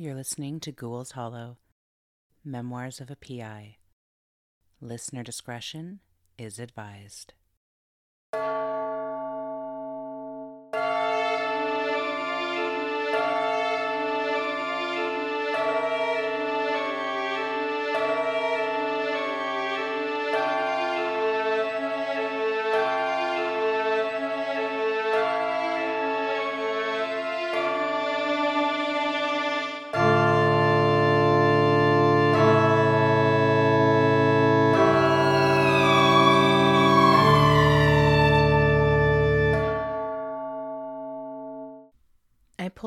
You're listening to Ghoul's Hollow Memoirs of a PI. Listener discretion is advised.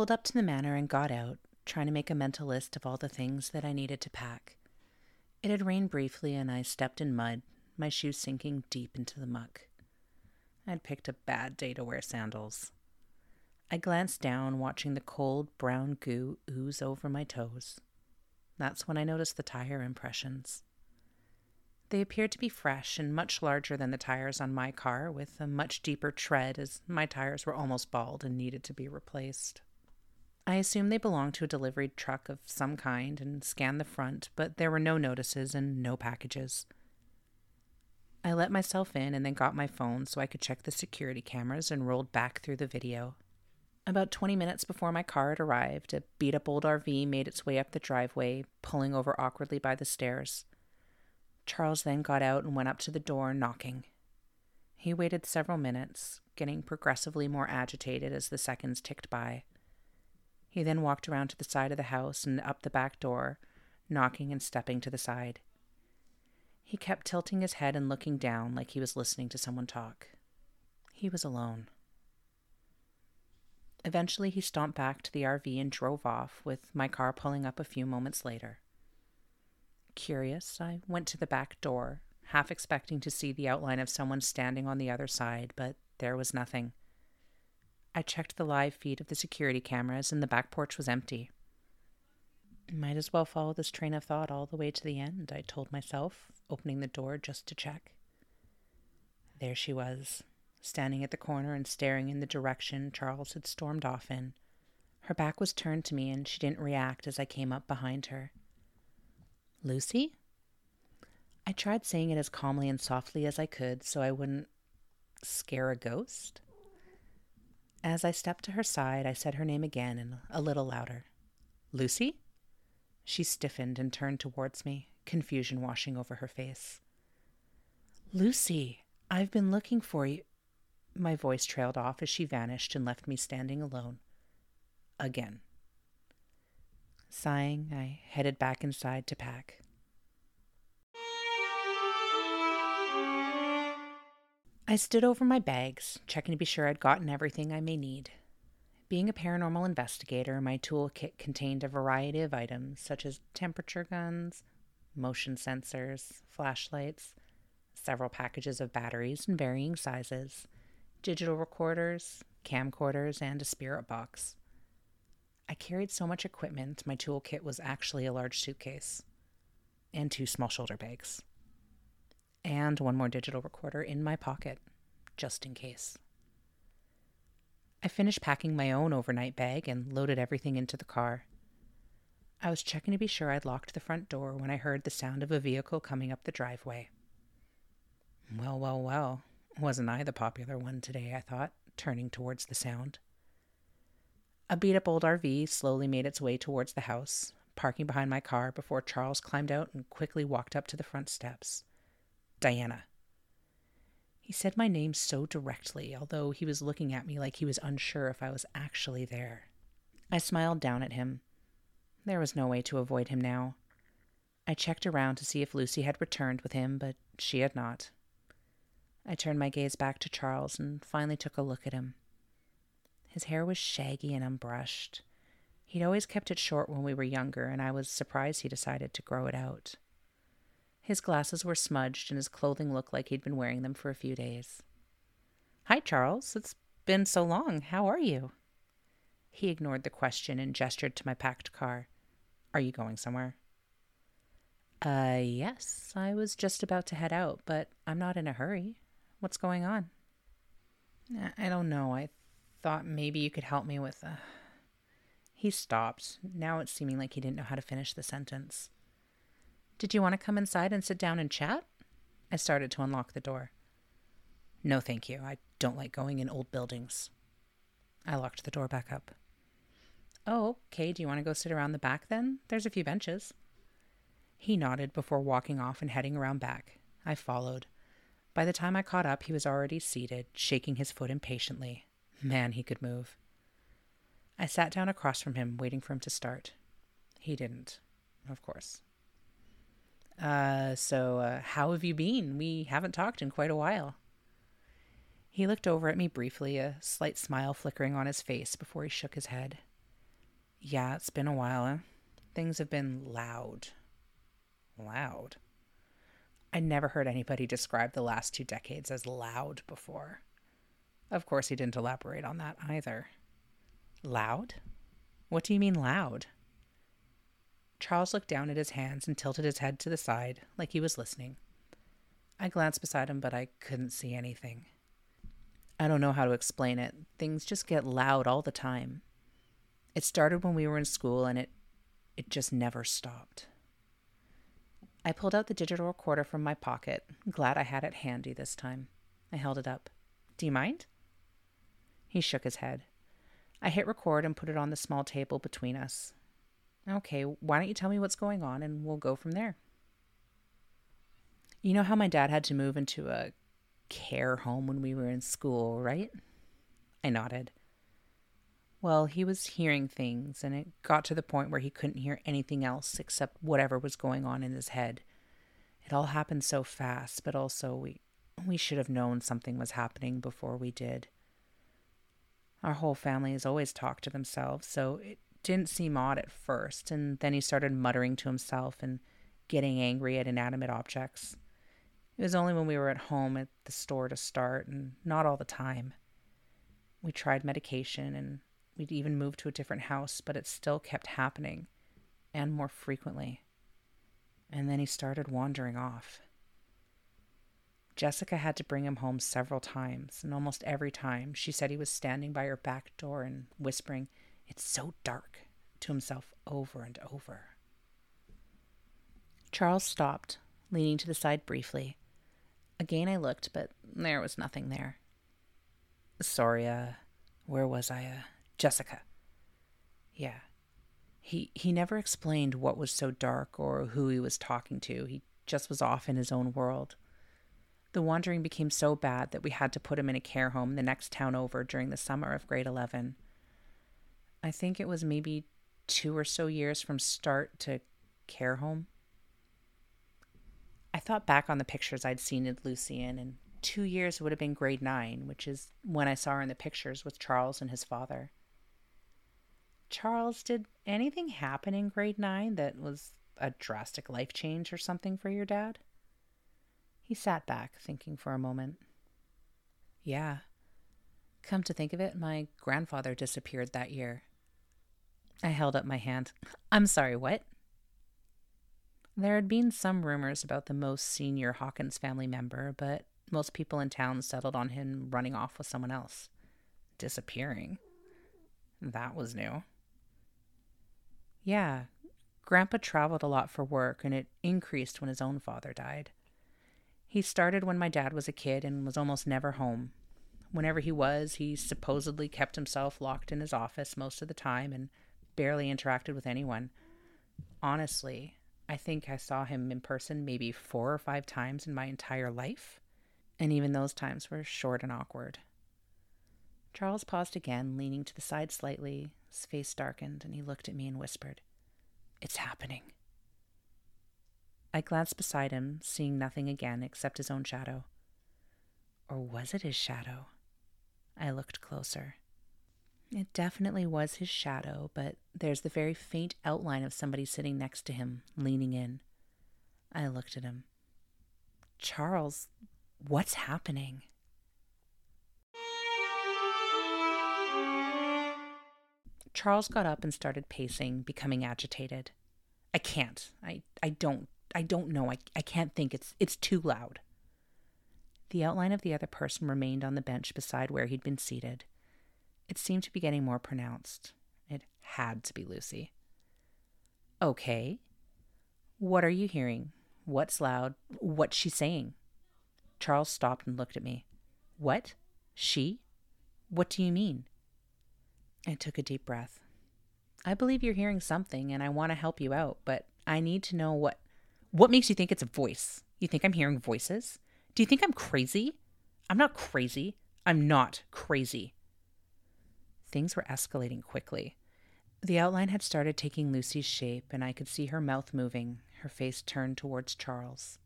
Pulled up to the manor and got out, trying to make a mental list of all the things that I needed to pack. It had rained briefly, and I stepped in mud, my shoes sinking deep into the muck. I'd picked a bad day to wear sandals. I glanced down, watching the cold brown goo ooze over my toes. That's when I noticed the tire impressions. They appeared to be fresh and much larger than the tires on my car, with a much deeper tread, as my tires were almost bald and needed to be replaced. I assumed they belonged to a delivery truck of some kind and scanned the front, but there were no notices and no packages. I let myself in and then got my phone so I could check the security cameras and rolled back through the video. About 20 minutes before my car had arrived, a beat up old RV made its way up the driveway, pulling over awkwardly by the stairs. Charles then got out and went up to the door, knocking. He waited several minutes, getting progressively more agitated as the seconds ticked by. He then walked around to the side of the house and up the back door, knocking and stepping to the side. He kept tilting his head and looking down like he was listening to someone talk. He was alone. Eventually, he stomped back to the RV and drove off, with my car pulling up a few moments later. Curious, I went to the back door, half expecting to see the outline of someone standing on the other side, but there was nothing. I checked the live feed of the security cameras, and the back porch was empty. Might as well follow this train of thought all the way to the end, I told myself, opening the door just to check. There she was, standing at the corner and staring in the direction Charles had stormed off in. Her back was turned to me, and she didn't react as I came up behind her. Lucy? I tried saying it as calmly and softly as I could so I wouldn't scare a ghost. As I stepped to her side, I said her name again and a little louder Lucy? She stiffened and turned towards me, confusion washing over her face. Lucy, I've been looking for you. My voice trailed off as she vanished and left me standing alone. Again. Sighing, I headed back inside to pack. I stood over my bags, checking to be sure I'd gotten everything I may need. Being a paranormal investigator, my toolkit contained a variety of items such as temperature guns, motion sensors, flashlights, several packages of batteries in varying sizes, digital recorders, camcorders, and a spirit box. I carried so much equipment, my toolkit was actually a large suitcase, and two small shoulder bags and one more digital recorder in my pocket, just in case. I finished packing my own overnight bag and loaded everything into the car. I was checking to be sure I'd locked the front door when I heard the sound of a vehicle coming up the driveway. Well, well, well, wasn't I the popular one today? I thought, turning towards the sound. A beat up old RV slowly made its way towards the house, parking behind my car before Charles climbed out and quickly walked up to the front steps. Diana. He said my name so directly, although he was looking at me like he was unsure if I was actually there. I smiled down at him. There was no way to avoid him now. I checked around to see if Lucy had returned with him, but she had not. I turned my gaze back to Charles and finally took a look at him. His hair was shaggy and unbrushed. He'd always kept it short when we were younger, and I was surprised he decided to grow it out. His glasses were smudged, and his clothing looked like he'd been wearing them for a few days. Hi, Charles. It's been so long. How are you? He ignored the question and gestured to my packed car. Are you going somewhere? Uh, yes. I was just about to head out, but I'm not in a hurry. What's going on? I don't know. I thought maybe you could help me with. A... He stopped, now it's seeming like he didn't know how to finish the sentence. Did you want to come inside and sit down and chat? I started to unlock the door. No, thank you. I don't like going in old buildings. I locked the door back up. Oh, okay. Do you want to go sit around the back then? There's a few benches. He nodded before walking off and heading around back. I followed. By the time I caught up, he was already seated, shaking his foot impatiently. Man, he could move. I sat down across from him, waiting for him to start. He didn't, of course. Uh, so, uh, how have you been? We haven't talked in quite a while. He looked over at me briefly, a slight smile flickering on his face before he shook his head. Yeah, it's been a while. Things have been loud. Loud? I never heard anybody describe the last two decades as loud before. Of course, he didn't elaborate on that either. Loud? What do you mean loud? Charles looked down at his hands and tilted his head to the side, like he was listening. I glanced beside him, but I couldn't see anything. I don't know how to explain it. Things just get loud all the time. It started when we were in school and it it just never stopped. I pulled out the digital recorder from my pocket, glad I had it handy this time. I held it up. Do you mind? He shook his head. I hit record and put it on the small table between us. Okay, why don't you tell me what's going on and we'll go from there? You know how my dad had to move into a care home when we were in school, right? I nodded. Well, he was hearing things, and it got to the point where he couldn't hear anything else except whatever was going on in his head. It all happened so fast, but also we we should have known something was happening before we did. Our whole family has always talked to themselves, so it didn't seem odd at first, and then he started muttering to himself and getting angry at inanimate objects. It was only when we were at home at the store to start, and not all the time. We tried medication and We'd even moved to a different house, but it still kept happening, and more frequently. And then he started wandering off. Jessica had to bring him home several times, and almost every time she said he was standing by her back door and whispering, It's so dark, to himself over and over. Charles stopped, leaning to the side briefly. Again I looked, but there was nothing there. Sorry, uh, where was I? Uh, Jessica. Yeah. He he never explained what was so dark or who he was talking to. He just was off in his own world. The wandering became so bad that we had to put him in a care home the next town over during the summer of grade 11. I think it was maybe two or so years from start to care home. I thought back on the pictures I'd seen of Lucian, and two years would have been grade nine, which is when I saw her in the pictures with Charles and his father. Charles, did anything happen in grade nine that was a drastic life change or something for your dad? He sat back, thinking for a moment. Yeah. Come to think of it, my grandfather disappeared that year. I held up my hand. I'm sorry, what? There had been some rumors about the most senior Hawkins family member, but most people in town settled on him running off with someone else. Disappearing. That was new. Yeah, Grandpa traveled a lot for work, and it increased when his own father died. He started when my dad was a kid and was almost never home. Whenever he was, he supposedly kept himself locked in his office most of the time and barely interacted with anyone. Honestly, I think I saw him in person maybe four or five times in my entire life, and even those times were short and awkward. Charles paused again, leaning to the side slightly. His face darkened, and he looked at me and whispered, It's happening. I glanced beside him, seeing nothing again except his own shadow. Or was it his shadow? I looked closer. It definitely was his shadow, but there's the very faint outline of somebody sitting next to him, leaning in. I looked at him. Charles, what's happening? Charles got up and started pacing, becoming agitated. I can't. I, I don't. I don't know. I, I can't think. It's, it's too loud. The outline of the other person remained on the bench beside where he'd been seated. It seemed to be getting more pronounced. It Had to be Lucy. Okay. What are you hearing? What's loud? What's she saying? Charles stopped and looked at me. What? She? What do you mean? I took a deep breath. I believe you're hearing something and I want to help you out, but I need to know what what makes you think it's a voice? You think I'm hearing voices? Do you think I'm crazy? I'm not crazy. I'm not crazy. Things were escalating quickly. The outline had started taking Lucy's shape, and I could see her mouth moving, her face turned towards Charles.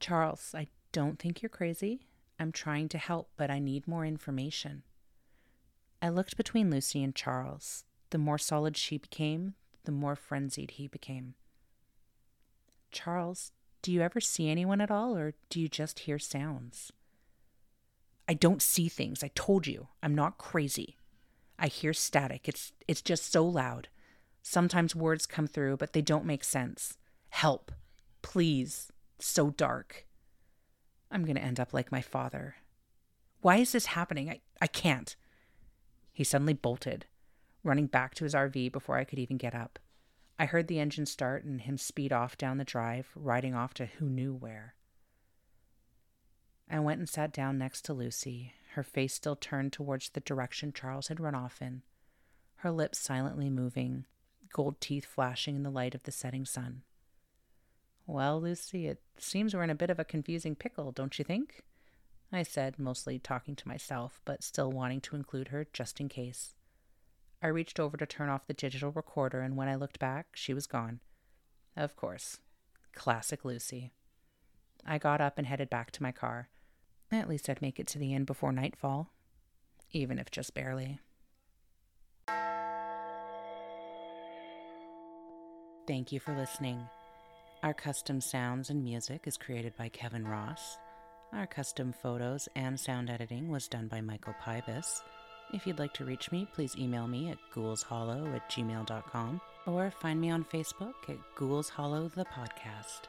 Charles, I don't think you're crazy. I'm trying to help, but I need more information. I looked between Lucy and Charles. The more solid she became, the more frenzied he became. Charles, do you ever see anyone at all, or do you just hear sounds? I don't see things. I told you. I'm not crazy. I hear static. It's it's just so loud. Sometimes words come through, but they don't make sense. Help. Please. so dark. I'm going to end up like my father. Why is this happening? I, I can't. He suddenly bolted, running back to his RV before I could even get up. I heard the engine start and him speed off down the drive, riding off to who knew where. I went and sat down next to Lucy, her face still turned towards the direction Charles had run off in, her lips silently moving, gold teeth flashing in the light of the setting sun. Well, Lucy, it seems we're in a bit of a confusing pickle, don't you think? I said, mostly talking to myself, but still wanting to include her just in case. I reached over to turn off the digital recorder, and when I looked back, she was gone. Of course. Classic Lucy. I got up and headed back to my car. At least I'd make it to the inn before nightfall, even if just barely. Thank you for listening. Our custom sounds and music is created by Kevin Ross. Our custom photos and sound editing was done by Michael Pybus. If you'd like to reach me, please email me at ghoulshollow at gmail.com or find me on Facebook at Ghouls Hollow the Podcast.